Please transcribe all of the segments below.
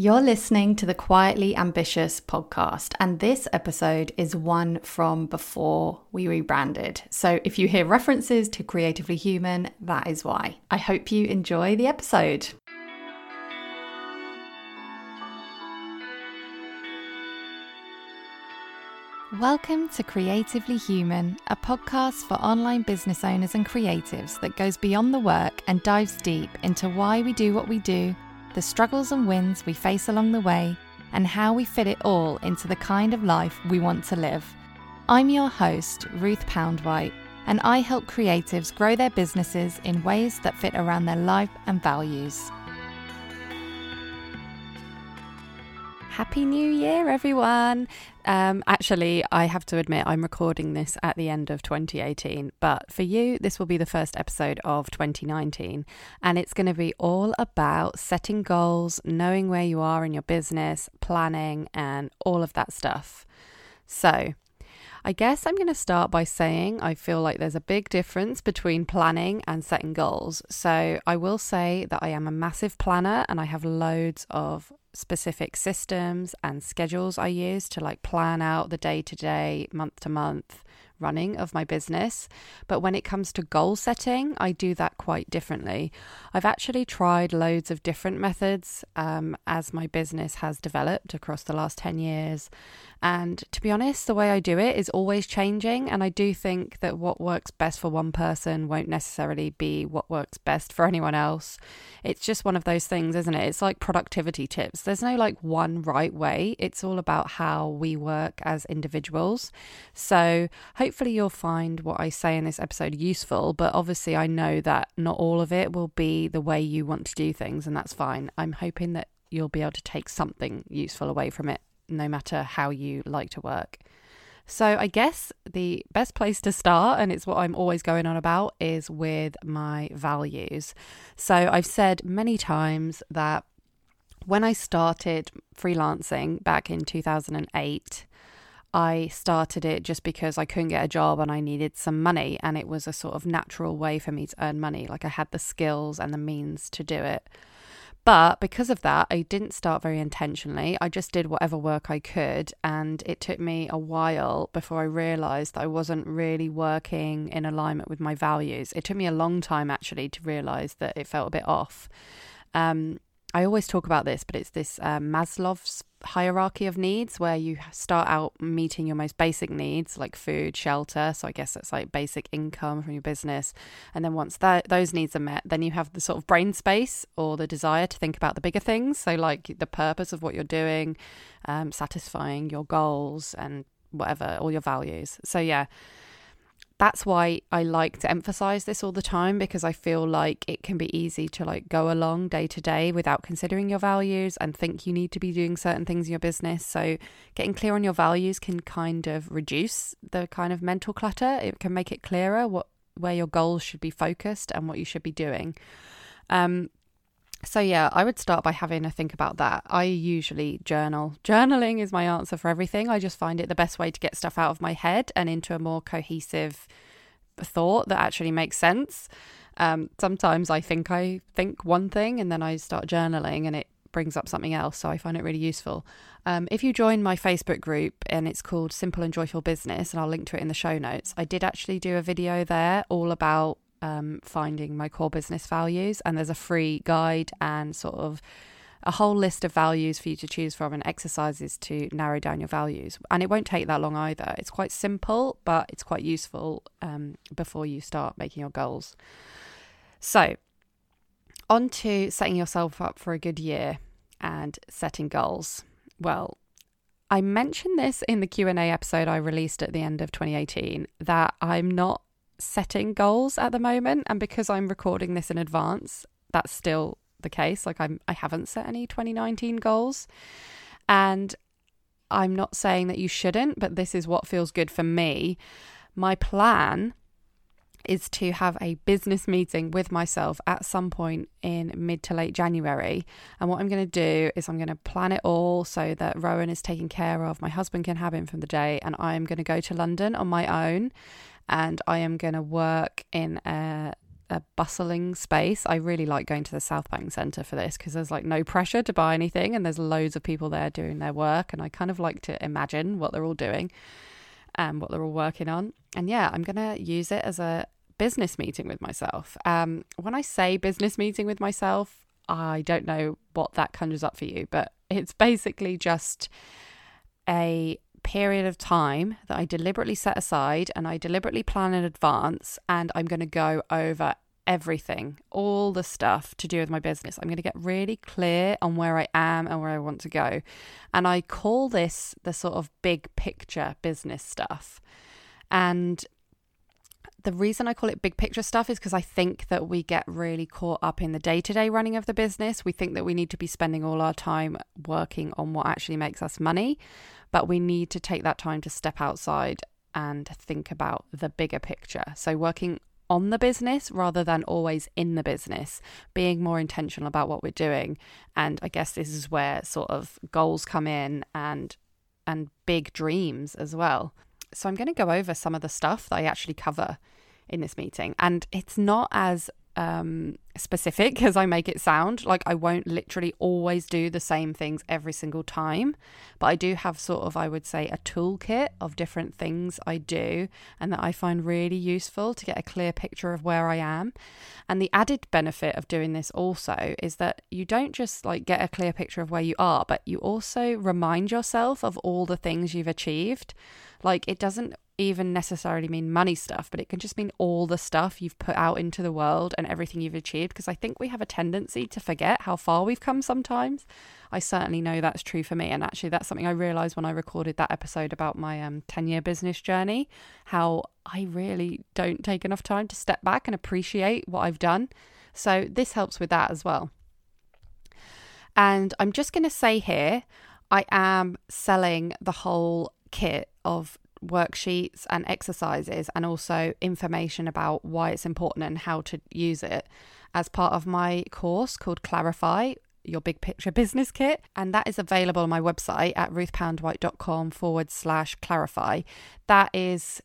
You're listening to the Quietly Ambitious podcast, and this episode is one from before we rebranded. So if you hear references to Creatively Human, that is why. I hope you enjoy the episode. Welcome to Creatively Human, a podcast for online business owners and creatives that goes beyond the work and dives deep into why we do what we do the struggles and wins we face along the way, and how we fit it all into the kind of life we want to live. I'm your host, Ruth Poundwhite, and I help creatives grow their businesses in ways that fit around their life and values. Happy New Year, everyone! Um, actually, I have to admit, I'm recording this at the end of 2018, but for you, this will be the first episode of 2019, and it's going to be all about setting goals, knowing where you are in your business, planning, and all of that stuff. So, I guess I'm going to start by saying I feel like there's a big difference between planning and setting goals. So I will say that I am a massive planner and I have loads of specific systems and schedules I use to like plan out the day to day, month to month running of my business. But when it comes to goal setting, I do that quite differently. I've actually tried loads of different methods um, as my business has developed across the last 10 years. And to be honest, the way I do it is always changing. And I do think that what works best for one person won't necessarily be what works best for anyone else. It's just one of those things, isn't it? It's like productivity tips. There's no like one right way, it's all about how we work as individuals. So hopefully you'll find what I say in this episode useful. But obviously, I know that not all of it will be the way you want to do things, and that's fine. I'm hoping that you'll be able to take something useful away from it no matter how you like to work. So, I guess the best place to start, and it's what I'm always going on about, is with my values. So, I've said many times that when I started freelancing back in 2008, I started it just because I couldn't get a job and I needed some money, and it was a sort of natural way for me to earn money. Like I had the skills and the means to do it. But because of that, I didn't start very intentionally. I just did whatever work I could. And it took me a while before I realized that I wasn't really working in alignment with my values. It took me a long time actually to realize that it felt a bit off. Um, I always talk about this, but it's this uh, Maslow's hierarchy of needs where you start out meeting your most basic needs like food, shelter. So I guess it's like basic income from your business. And then once that those needs are met, then you have the sort of brain space or the desire to think about the bigger things. So like the purpose of what you're doing, um, satisfying your goals and whatever, all your values. So yeah that's why I like to emphasize this all the time because I feel like it can be easy to like go along day to day without considering your values and think you need to be doing certain things in your business. So getting clear on your values can kind of reduce the kind of mental clutter. It can make it clearer what where your goals should be focused and what you should be doing. Um, so, yeah, I would start by having a think about that. I usually journal. Journaling is my answer for everything. I just find it the best way to get stuff out of my head and into a more cohesive thought that actually makes sense. Um, sometimes I think I think one thing and then I start journaling and it brings up something else. So I find it really useful. Um, if you join my Facebook group and it's called Simple and Joyful Business, and I'll link to it in the show notes, I did actually do a video there all about um, finding my core business values. And there's a free guide and sort of a whole list of values for you to choose from and exercises to narrow down your values. And it won't take that long either. It's quite simple, but it's quite useful um, before you start making your goals. So, on to setting yourself up for a good year and setting goals. Well, I mentioned this in the Q&A episode I released at the end of 2018 that I'm not setting goals at the moment and because I'm recording this in advance that's still the case. Like I'm I haven't set any 2019 goals. And I'm not saying that you shouldn't but this is what feels good for me. My plan is to have a business meeting with myself at some point in mid to late January. And what I'm going to do is I'm going to plan it all so that Rowan is taken care of, my husband can have him from the day, and I'm going to go to London on my own and I am going to work in a a bustling space. I really like going to the South Bank Centre for this because there's like no pressure to buy anything and there's loads of people there doing their work. And I kind of like to imagine what they're all doing and what they're all working on. And yeah, I'm going to use it as a business meeting with myself. Um, when I say business meeting with myself, I don't know what that conjures up for you, but it's basically just a period of time that I deliberately set aside and I deliberately plan in advance, and I'm going to go over everything, all the stuff to do with my business. I'm going to get really clear on where I am and where I want to go. And I call this the sort of big picture business stuff. And the reason I call it big picture stuff is because I think that we get really caught up in the day to day running of the business. We think that we need to be spending all our time working on what actually makes us money, but we need to take that time to step outside and think about the bigger picture. So, working on the business rather than always in the business, being more intentional about what we're doing. And I guess this is where sort of goals come in and and big dreams as well. So I'm going to go over some of the stuff that I actually cover in this meeting. And it's not as um, specific as I make it sound. Like, I won't literally always do the same things every single time, but I do have sort of, I would say, a toolkit of different things I do and that I find really useful to get a clear picture of where I am. And the added benefit of doing this also is that you don't just like get a clear picture of where you are, but you also remind yourself of all the things you've achieved. Like, it doesn't even necessarily mean money stuff, but it can just mean all the stuff you've put out into the world and everything you've achieved. Because I think we have a tendency to forget how far we've come sometimes. I certainly know that's true for me. And actually, that's something I realized when I recorded that episode about my um, 10 year business journey how I really don't take enough time to step back and appreciate what I've done. So, this helps with that as well. And I'm just going to say here, I am selling the whole kit of worksheets and exercises and also information about why it's important and how to use it as part of my course called Clarify Your Big Picture Business Kit. And that is available on my website at ruthpoundwhite.com forward slash clarify. That is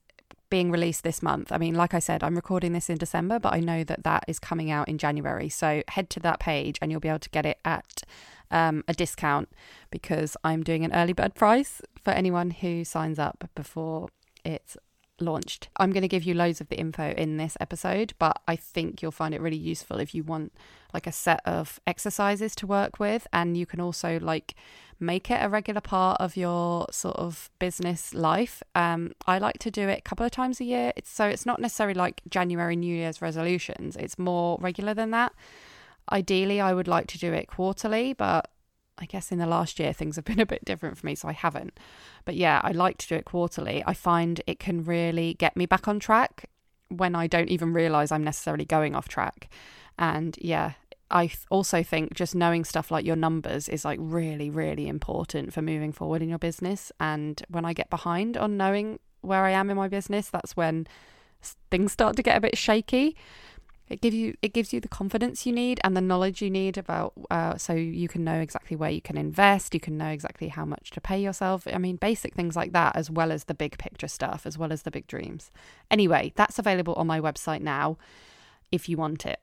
being released this month. I mean, like I said, I'm recording this in December, but I know that that is coming out in January. So head to that page and you'll be able to get it at um, a discount because I'm doing an early bird price for anyone who signs up before it's launched. I'm going to give you loads of the info in this episode, but I think you'll find it really useful if you want like a set of exercises to work with and you can also like make it a regular part of your sort of business life. Um I like to do it a couple of times a year. It's so it's not necessarily like January New Year's resolutions. It's more regular than that. Ideally, I would like to do it quarterly, but I guess in the last year things have been a bit different for me, so I haven't. But yeah, I like to do it quarterly. I find it can really get me back on track when I don't even realize I'm necessarily going off track. And yeah, I also think just knowing stuff like your numbers is like really, really important for moving forward in your business. And when I get behind on knowing where I am in my business, that's when things start to get a bit shaky. It gives you it gives you the confidence you need and the knowledge you need about uh, so you can know exactly where you can invest. You can know exactly how much to pay yourself. I mean, basic things like that, as well as the big picture stuff, as well as the big dreams. Anyway, that's available on my website now, if you want it.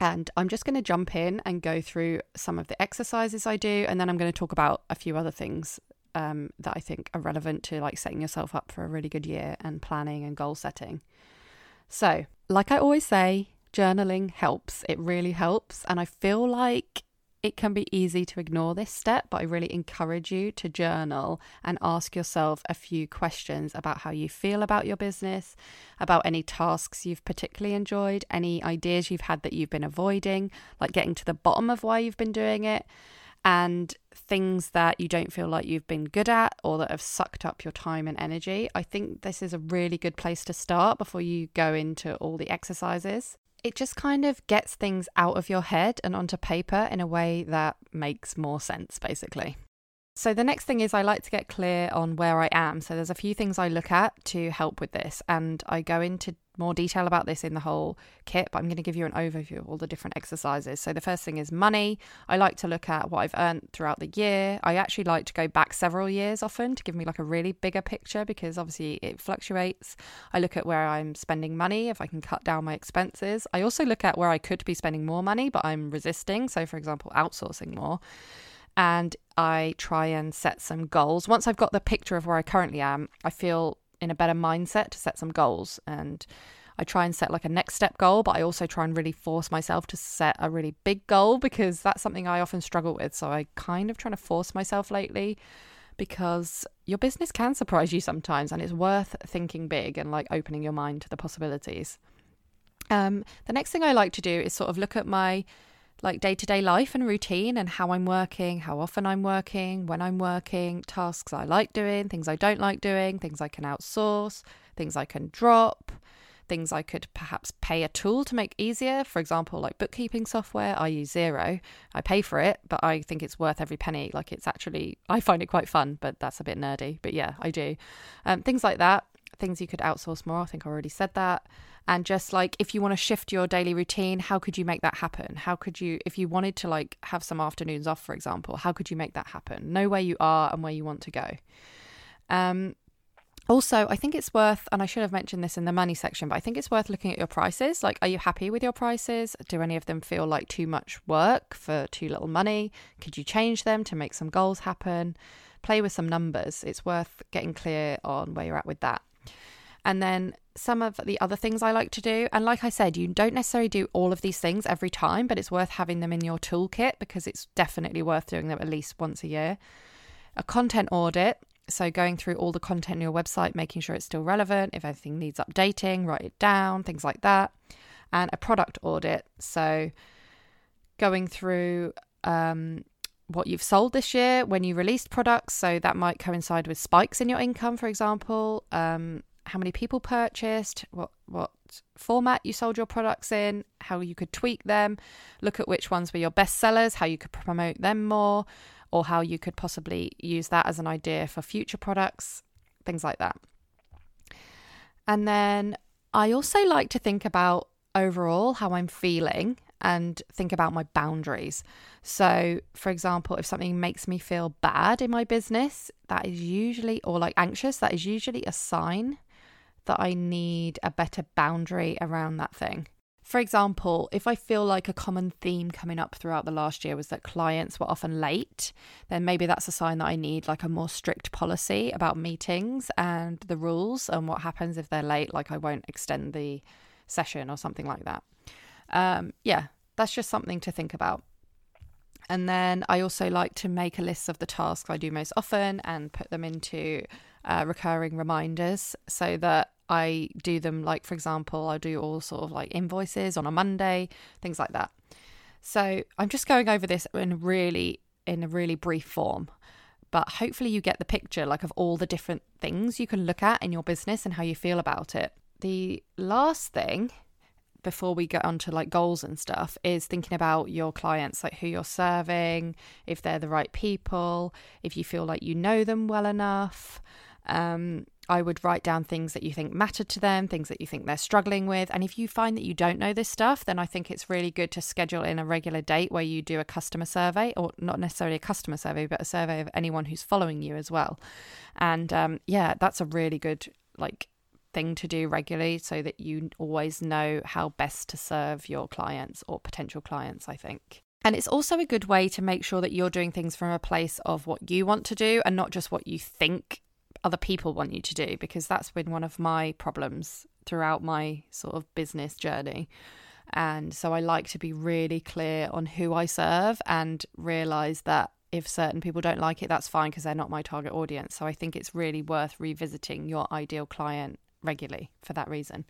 And I'm just going to jump in and go through some of the exercises I do, and then I'm going to talk about a few other things um, that I think are relevant to like setting yourself up for a really good year and planning and goal setting. So, like I always say, journaling helps. It really helps. And I feel like it can be easy to ignore this step, but I really encourage you to journal and ask yourself a few questions about how you feel about your business, about any tasks you've particularly enjoyed, any ideas you've had that you've been avoiding, like getting to the bottom of why you've been doing it, and things that you don't feel like you've been good at or that have sucked up your time and energy. I think this is a really good place to start before you go into all the exercises it just kind of gets things out of your head and onto paper in a way that makes more sense, basically. So, the next thing is I like to get clear on where I am. So, there's a few things I look at to help with this, and I go into more detail about this in the whole kit, but I'm going to give you an overview of all the different exercises. So, the first thing is money. I like to look at what I've earned throughout the year. I actually like to go back several years often to give me like a really bigger picture because obviously it fluctuates. I look at where I'm spending money, if I can cut down my expenses. I also look at where I could be spending more money, but I'm resisting. So, for example, outsourcing more and I try and set some goals. Once I've got the picture of where I currently am, I feel in a better mindset to set some goals and I try and set like a next step goal, but I also try and really force myself to set a really big goal because that's something I often struggle with. So I kind of trying to force myself lately because your business can surprise you sometimes and it's worth thinking big and like opening your mind to the possibilities. Um, the next thing I like to do is sort of look at my like day to day life and routine and how I'm working, how often I'm working, when I'm working, tasks I like doing, things I don't like doing, things I can outsource, things I can drop, things I could perhaps pay a tool to make easier. For example, like bookkeeping software, I use Xero. I pay for it, but I think it's worth every penny. Like it's actually, I find it quite fun, but that's a bit nerdy. But yeah, I do. Um, things like that, things you could outsource more. I think I already said that and just like if you want to shift your daily routine how could you make that happen how could you if you wanted to like have some afternoons off for example how could you make that happen know where you are and where you want to go um also, I think it's worth, and I should have mentioned this in the money section, but I think it's worth looking at your prices. Like, are you happy with your prices? Do any of them feel like too much work for too little money? Could you change them to make some goals happen? Play with some numbers. It's worth getting clear on where you're at with that. And then some of the other things I like to do. And like I said, you don't necessarily do all of these things every time, but it's worth having them in your toolkit because it's definitely worth doing them at least once a year. A content audit. So, going through all the content on your website, making sure it's still relevant. If anything needs updating, write it down, things like that. And a product audit. So, going through um, what you've sold this year when you released products. So, that might coincide with spikes in your income, for example. Um, how many people purchased, what what format you sold your products in, how you could tweak them, look at which ones were your best sellers, how you could promote them more, or how you could possibly use that as an idea for future products, things like that. And then I also like to think about overall how I'm feeling and think about my boundaries. So, for example, if something makes me feel bad in my business, that is usually, or like anxious, that is usually a sign that I need a better boundary around that thing. For example, if I feel like a common theme coming up throughout the last year was that clients were often late, then maybe that's a sign that I need like a more strict policy about meetings and the rules and what happens if they're late, like I won't extend the session or something like that. Um, yeah, that's just something to think about. And then I also like to make a list of the tasks I do most often and put them into uh, recurring reminders so that I do them like, for example, I do all sort of like invoices on a Monday, things like that. So I'm just going over this in really in a really brief form, but hopefully you get the picture like of all the different things you can look at in your business and how you feel about it. The last thing before we get onto like goals and stuff is thinking about your clients, like who you're serving, if they're the right people, if you feel like you know them well enough. Um, I would write down things that you think matter to them, things that you think they're struggling with. And if you find that you don't know this stuff, then I think it's really good to schedule in a regular date where you do a customer survey, or not necessarily a customer survey, but a survey of anyone who's following you as well. And um, yeah, that's a really good like thing to do regularly so that you always know how best to serve your clients or potential clients, I think. And it's also a good way to make sure that you're doing things from a place of what you want to do and not just what you think other people want you to do because that's been one of my problems throughout my sort of business journey. And so I like to be really clear on who I serve and realize that if certain people don't like it, that's fine because they're not my target audience. So I think it's really worth revisiting your ideal client regularly for that reason.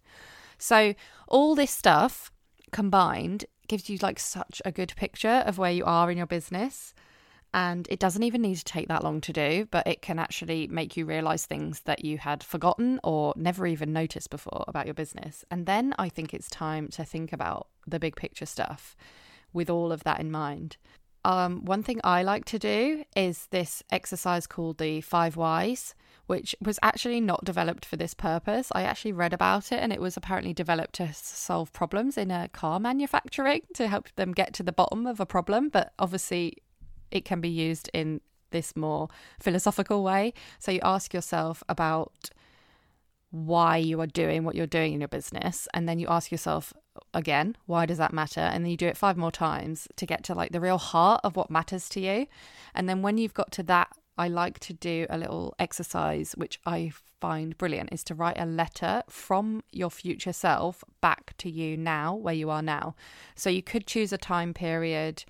So all this stuff combined gives you like such a good picture of where you are in your business and it doesn't even need to take that long to do, but it can actually make you realize things that you had forgotten or never even noticed before about your business. And then I think it's time to think about the big picture stuff with all of that in mind. um, one thing I like to do is this exercise called the five whys, which was actually not developed for this purpose. I actually read about it and it was apparently developed to solve problems in a car manufacturing to help them get to the bottom of a problem. But obviously, it can be used in this more philosophical way. So you ask yourself about why you are doing what you're doing in your business and then you ask yourself again why does that matter? And then you do it five more times to get to like the real heart of what matters to you. And then when you've got to that I like to do a little exercise which I find brilliant is to write a letter from your future self back to you now where you are now. So you could choose a time period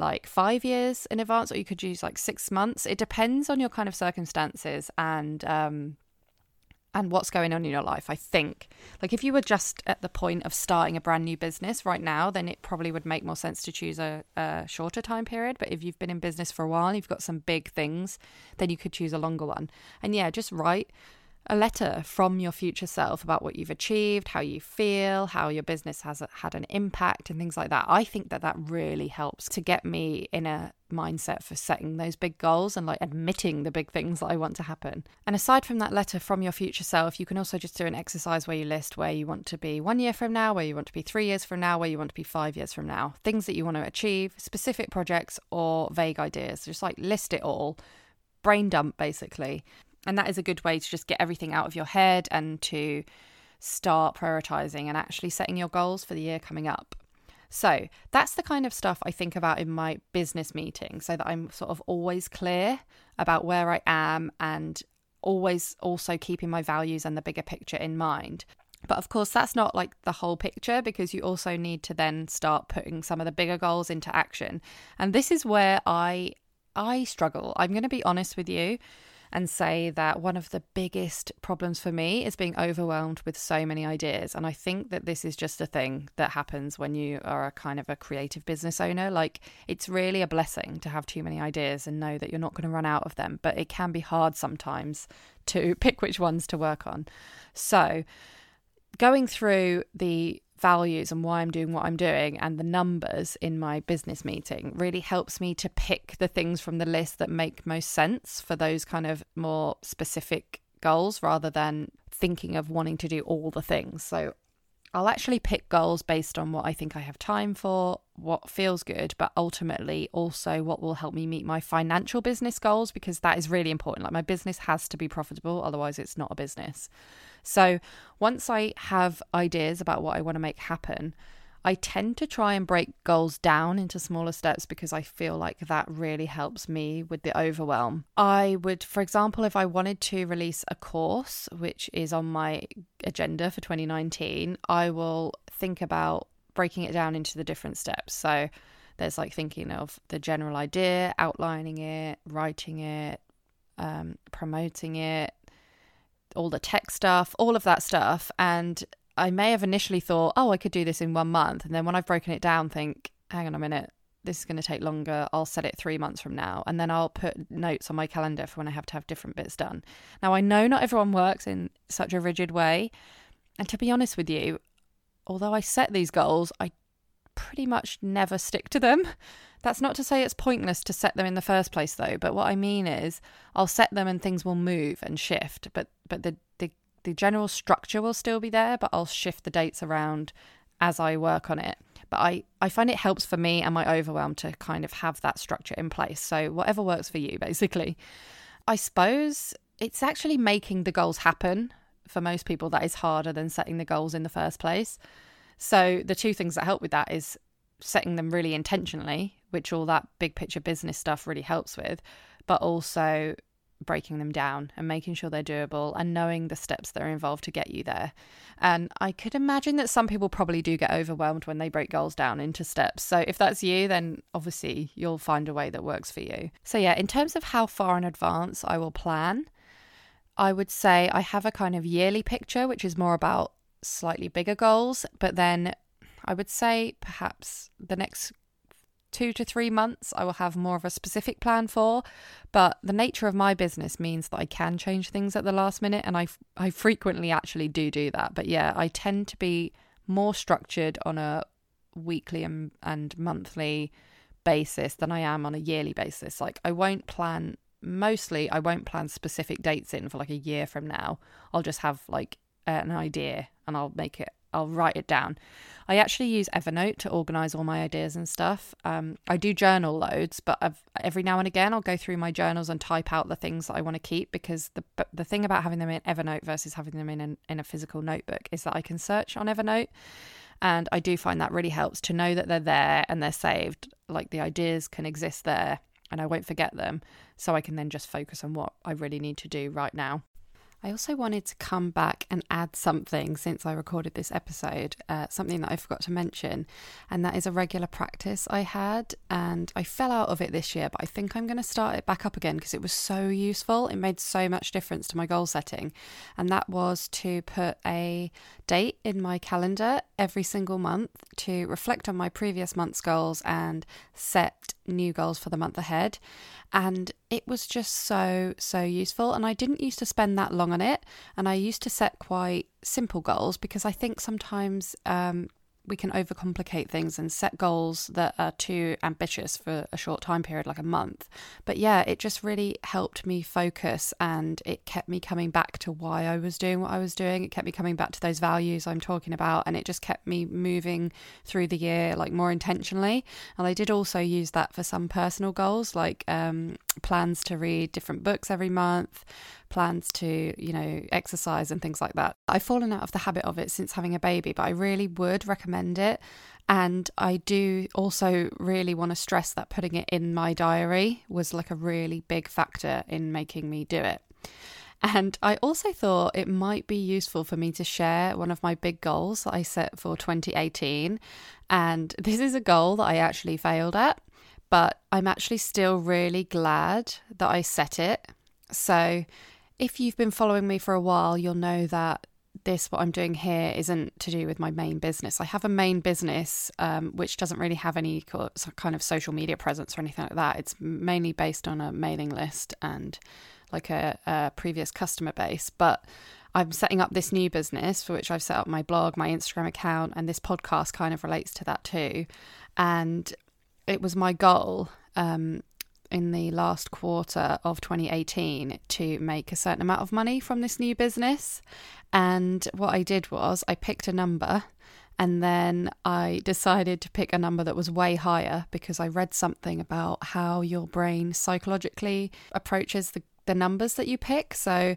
like five years in advance or you could use like six months it depends on your kind of circumstances and um and what's going on in your life. I think, like, if you were just at the point of starting a brand new business right now, then it probably would make more sense to choose a, a shorter time period. But if you've been in business for a while, and you've got some big things, then you could choose a longer one. And yeah, just write a letter from your future self about what you've achieved, how you feel, how your business has had an impact, and things like that. I think that that really helps to get me in a mindset for setting those big goals and like admitting the big things that I want to happen. And aside from that letter from your future self, you can also just do an exercise where you list where you want to be one year from now, where you want to be three years from now, where you want to be five years from now, things that you want to achieve, specific projects or vague ideas. Just like list it all, brain dump basically. And that is a good way to just get everything out of your head and to start prioritizing and actually setting your goals for the year coming up. So that's the kind of stuff I think about in my business meeting so that I'm sort of always clear about where I am and always also keeping my values and the bigger picture in mind. But of course, that's not like the whole picture because you also need to then start putting some of the bigger goals into action. And this is where I I struggle. I'm going to be honest with you and say that one of the biggest problems for me is being overwhelmed with so many ideas. And I think that this is just a thing that happens when you are a kind of a creative business owner. Like, it's really a blessing to have too many ideas and know that you're not going to run out of them, but it can be hard sometimes to pick which ones to work on. So, going through the values and why I'm doing what I'm doing and the numbers in my business meeting really helps me to pick the things from the list that make most sense for those kind of more specific goals rather than thinking of wanting to do all the things. So I'll actually pick goals based on what I think I have time for, what feels good, but ultimately also what will help me meet my financial business goals because that is really important. Like my business has to be profitable, otherwise, it's not a business. So once I have ideas about what I want to make happen, I tend to try and break goals down into smaller steps because I feel like that really helps me with the overwhelm. I would, for example, if I wanted to release a course, which is on my agenda for 2019, I will think about breaking it down into the different steps. So there's like thinking of the general idea, outlining it, writing it, um, promoting it, all the tech stuff, all of that stuff. And I may have initially thought, oh, I could do this in one month. And then when I've broken it down, think, hang on a minute, this is going to take longer. I'll set it three months from now. And then I'll put notes on my calendar for when I have to have different bits done. Now, I know not everyone works in such a rigid way. And to be honest with you, although I set these goals, I pretty much never stick to them. That's not to say it's pointless to set them in the first place though, but what I mean is I'll set them and things will move and shift, but but the the general structure will still be there, but I'll shift the dates around as I work on it. But I, I find it helps for me and my overwhelm to kind of have that structure in place. So, whatever works for you, basically. I suppose it's actually making the goals happen for most people that is harder than setting the goals in the first place. So, the two things that help with that is setting them really intentionally, which all that big picture business stuff really helps with, but also breaking them down and making sure they're doable and knowing the steps that are involved to get you there. And I could imagine that some people probably do get overwhelmed when they break goals down into steps. So if that's you, then obviously you'll find a way that works for you. So, yeah, in terms of how far in advance I will plan, I would say I have a kind of yearly picture, which is more about slightly bigger goals, but then I would say perhaps the next two to three months, I will have more of a specific plan for. But the nature of my business means that I can change things at the last minute, and I, I frequently actually do do that. But yeah, I tend to be more structured on a weekly and, and monthly basis than I am on a yearly basis. Like, I won't plan, mostly, I won't plan specific dates in for like a year from now. I'll just have like an idea and I'll make it I'll write it down. I actually use Evernote to organize all my ideas and stuff. Um, I do journal loads, but I've, every now and again I'll go through my journals and type out the things that I want to keep because the the thing about having them in Evernote versus having them in an, in a physical notebook is that I can search on Evernote, and I do find that really helps to know that they're there and they're saved. Like the ideas can exist there, and I won't forget them, so I can then just focus on what I really need to do right now. I also wanted to come back and add something since I recorded this episode, uh, something that I forgot to mention, and that is a regular practice I had. And I fell out of it this year, but I think I'm going to start it back up again because it was so useful. It made so much difference to my goal setting. And that was to put a date in my calendar every single month to reflect on my previous month's goals and set new goals for the month ahead. And it was just so, so useful. And I didn't used to spend that long on it. And I used to set quite simple goals because I think sometimes um, we can overcomplicate things and set goals that are too ambitious for a short time period, like a month. But yeah, it just really helped me focus and it kept me coming back to why I was doing what I was doing. It kept me coming back to those values I'm talking about and it just kept me moving through the year like more intentionally. And I did also use that for some personal goals, like um, plans to read different books every month, plans to, you know, exercise and things like that. I've fallen out of the habit of it since having a baby, but I really would recommend it. And I do also really want to stress that putting it in my diary was like a really big factor in making me do it. And I also thought it might be useful for me to share one of my big goals that I set for 2018. And this is a goal that I actually failed at, but I'm actually still really glad that I set it. So if you've been following me for a while, you'll know that this, what I'm doing here, isn't to do with my main business. I have a main business um, which doesn't really have any kind of social media presence or anything like that. It's mainly based on a mailing list and like a, a previous customer base. But I'm setting up this new business for which I've set up my blog, my Instagram account, and this podcast kind of relates to that too. And it was my goal um, in the last quarter of 2018 to make a certain amount of money from this new business. And what I did was I picked a number and then I decided to pick a number that was way higher because I read something about how your brain psychologically approaches the, the numbers that you pick. So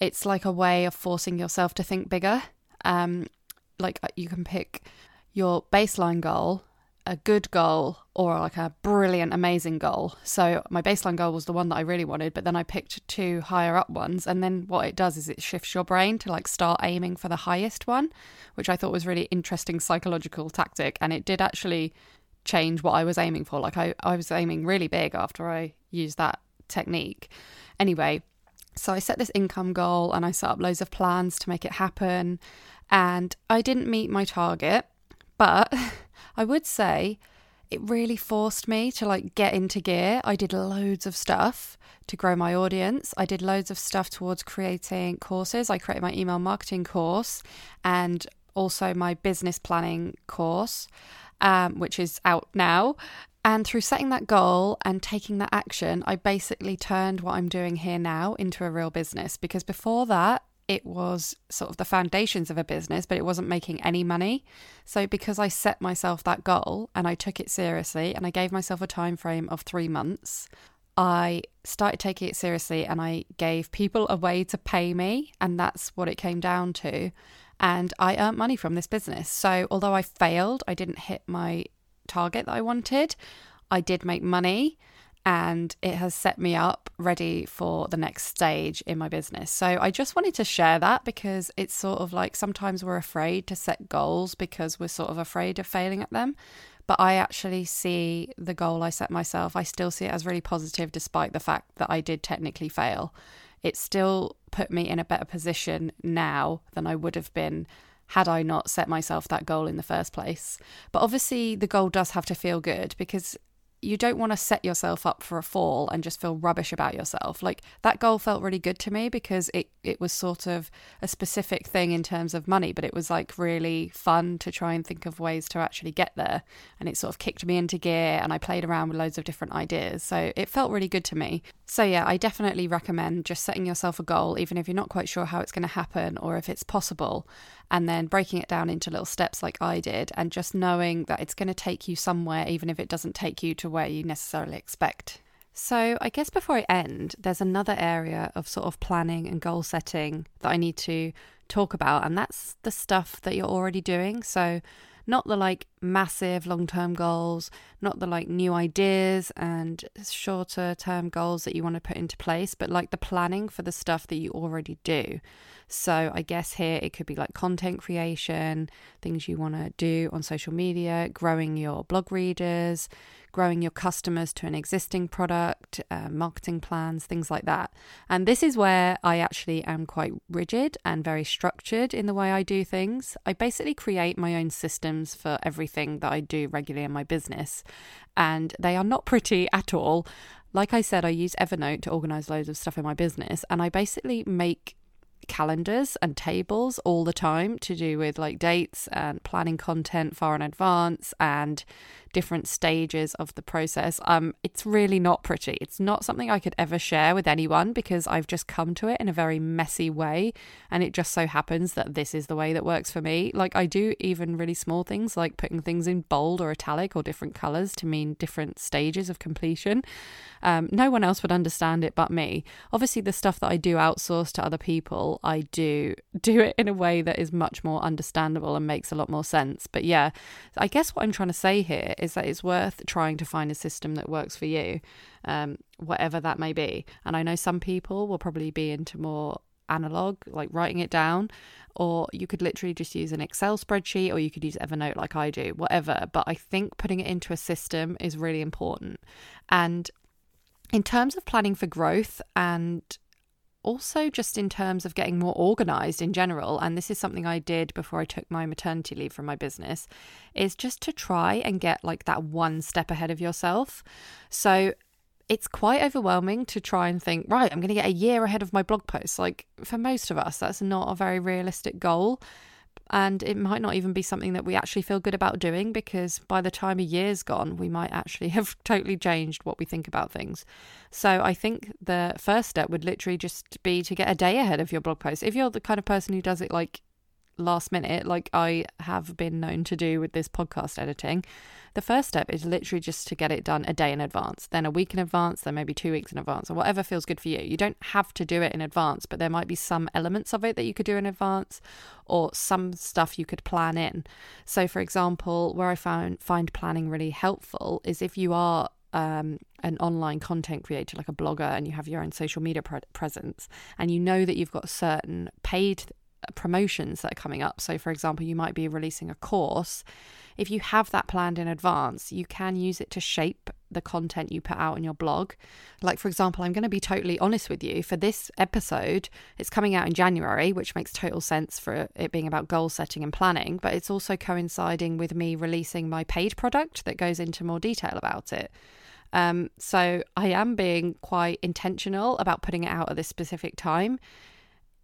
it's like a way of forcing yourself to think bigger. Um, like you can pick your baseline goal a good goal or like a brilliant, amazing goal. So my baseline goal was the one that I really wanted, but then I picked two higher up ones. And then what it does is it shifts your brain to like start aiming for the highest one, which I thought was really interesting psychological tactic. And it did actually change what I was aiming for. Like I, I was aiming really big after I used that technique. Anyway, so I set this income goal and I set up loads of plans to make it happen. And I didn't meet my target, but I would say it really forced me to like get into gear. I did loads of stuff to grow my audience. I did loads of stuff towards creating courses. I created my email marketing course and also my business planning course, um, which is out now. And through setting that goal and taking that action, I basically turned what I'm doing here now into a real business. Because before that, it was sort of the foundations of a business, but it wasn't making any money. So because I set myself that goal and I took it seriously and I gave myself a time frame of 3 months, I started taking it seriously and I gave people a way to pay me and that's what it came down to. And I earned money from this business. So although I failed, I didn't hit my target that I wanted. I did make money and it has set me up ready for the next stage in my business. So I just wanted to share that because it's sort of like sometimes we're afraid to set goals because we're sort of afraid of failing at them. But I actually see the goal I set myself, I still see it as really positive despite the fact that I did technically fail. It still put me in a better position now than I would have been had I not set myself that goal in the first place. But obviously, the goal does have to feel good because you don't want to set yourself up for a fall and just feel rubbish about yourself. Like that goal felt really good to me because it it was sort of a specific thing in terms of money, but it was like really fun to try and think of ways to actually get there. And it sort of kicked me into gear and I played around with loads of different ideas. So it felt really good to me. So yeah, I definitely recommend just setting yourself a goal even if you're not quite sure how it's going to happen or if it's possible and then breaking it down into little steps like I did, and just knowing that it's going to take you somewhere, even if it doesn't take you to where you necessarily expect. So, I guess before I end, there's another area of sort of planning and goal setting that I need to talk about, and that's the stuff that you're already doing. So, not the like massive long term goals, not the like new ideas and shorter term goals that you want to put into place, but like the planning for the stuff that you already do. So I guess here it could be like content creation, things you want to do on social media, growing your blog readers, growing your customers to an existing product, uh, marketing plans, things like that. And this is where I actually am quite rigid and very structured in the way I do things. I basically create my own systems for everything that I do regularly in my business, and they are not pretty at all. Like I said, I use Evernote to organize loads of stuff in my business, and I basically make calendars and tables all the time to do with like dates and planning content far in advance and different stages of the process. Um, it's really not pretty. It's not something I could ever share with anyone because I've just come to it in a very messy way. And it just so happens that this is the way that works for me. Like, I do even really small things like putting things in bold or italic or different colors to mean different stages of completion. Um, no one else would understand it but me. Obviously, the stuff that I do outsource to other people, I do do it in a way that is much more understandable and makes a lot more sense. But yeah, I guess what I'm trying to say here is that it's worth trying to find a system that works for you, um, whatever that may be. And I know some people will probably be into more analog, like writing it down, or you could literally just use an Excel spreadsheet, or you could use Evernote like I do, whatever. But I think putting it into a system is really important. And in terms of planning for growth and also just in terms of getting more organized in general and this is something I did before I took my maternity leave from my business is just to try and get like that one step ahead of yourself. So it's quite overwhelming to try and think right I'm going to get a year ahead of my blog posts. Like for most of us that's not a very realistic goal and it might not even be something that we actually feel good about doing because by the time a year's gone, we might actually have totally changed what we think about things. So I think the first step would literally just be to get a day ahead of your blog post. If you're the kind of person who does it like last minute, like I have been known to do with this podcast editing, the first step is literally just to get it done a day in advance, then a week in advance, then maybe two weeks in advance, or whatever feels good for you. You don't have to do it in advance, but there might be some elements of it that you could do in advance, or some stuff you could plan in. So, for example, where I found find planning really helpful is if you are um, an online content creator, like a blogger, and you have your own social media pre- presence, and you know that you've got certain paid promotions that are coming up. So, for example, you might be releasing a course. If you have that planned in advance, you can use it to shape the content you put out in your blog. Like, for example, I'm going to be totally honest with you. For this episode, it's coming out in January, which makes total sense for it being about goal setting and planning, but it's also coinciding with me releasing my paid product that goes into more detail about it. Um, so I am being quite intentional about putting it out at this specific time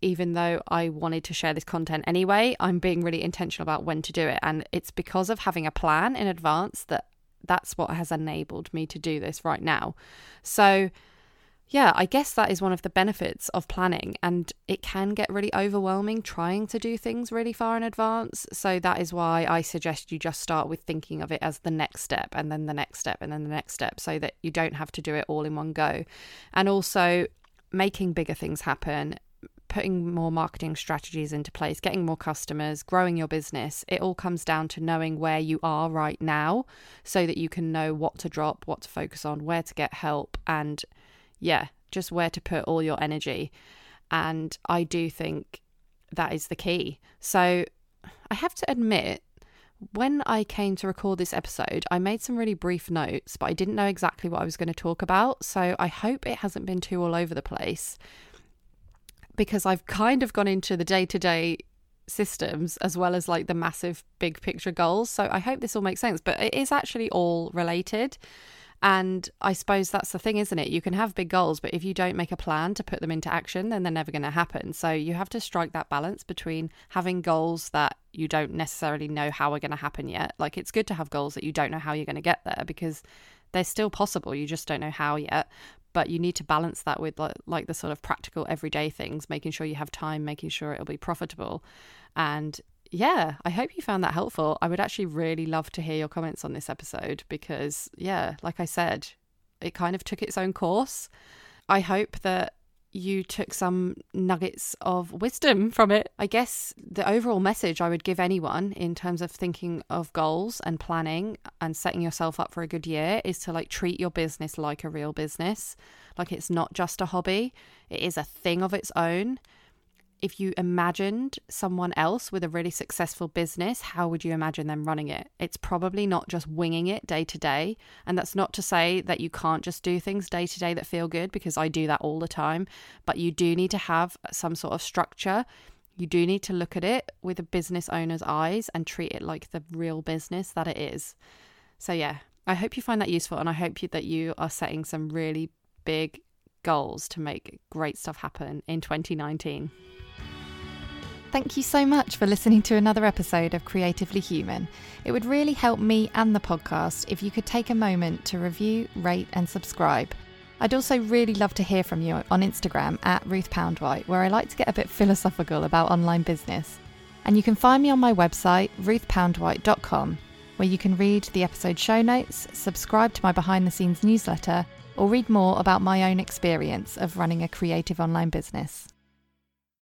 even though I wanted to share this content anyway, I'm being really intentional about when to do it. And it's because of having a plan in advance that that's what has enabled me to do this right now. So, yeah, I guess that is one of the benefits of planning, and it can get really overwhelming trying to do things really far in advance. So, that is why I suggest you just start with thinking of it as the next step, and then the next step, and then the next step, so that you don't have to do it all in one go. And also, making bigger things happen putting more marketing strategies into place, getting more customers, growing your business, it all comes down to knowing where you are right now so that you can know what to drop, what to focus on, where to get help, and yeah, just where to put all your energy. And I do think that is the key. So I have to admit, when I came to record this episode, I made some really brief notes, but I didn't know exactly what I was going to talk about. So I hope it hasn't been too all over the place because I've kind of gone into the day to day systems as well as like the massive big picture goals. So I hope this all makes sense, but it is actually all related. And I suppose that's the thing, isn't it? You can have big goals, but if you don't make a plan to put them into action, then they're never going to happen. So you have to strike that balance between having goals that you don't necessarily know how are going to happen yet. Like it's good to have goals that you don't know how you're going to get there because they're still possible. You just don't know how yet. But you need to balance that with like, like the sort of practical everyday things, making sure you have time, making sure it'll be profitable. And yeah, I hope you found that helpful. I would actually really love to hear your comments on this episode because, yeah, like I said, it kind of took its own course. I hope that you took some nuggets of wisdom from it. I guess the overall message I would give anyone in terms of thinking of goals and planning and setting yourself up for a good year is to like treat your business like a real business. Like it's not just a hobby, it is a thing of its own if you imagined someone else with a really successful business, how would you imagine them running it? It's probably not just winging it day to day. And that's not to say that you can't just do things day to day that feel good, because I do that all the time. But you do need to have some sort of structure. You do need to look at it with a business owner's eyes and treat it like the real business that it is. So, yeah, I hope you find that useful. And I hope you, that you are setting some really big goals to make great stuff happen in 2019. Thank you so much for listening to another episode of Creatively Human. It would really help me and the podcast if you could take a moment to review, rate, and subscribe. I'd also really love to hear from you on Instagram at Ruth Poundwhite, where I like to get a bit philosophical about online business. And you can find me on my website, ruthpoundwhite.com, where you can read the episode show notes, subscribe to my behind the scenes newsletter, or read more about my own experience of running a creative online business.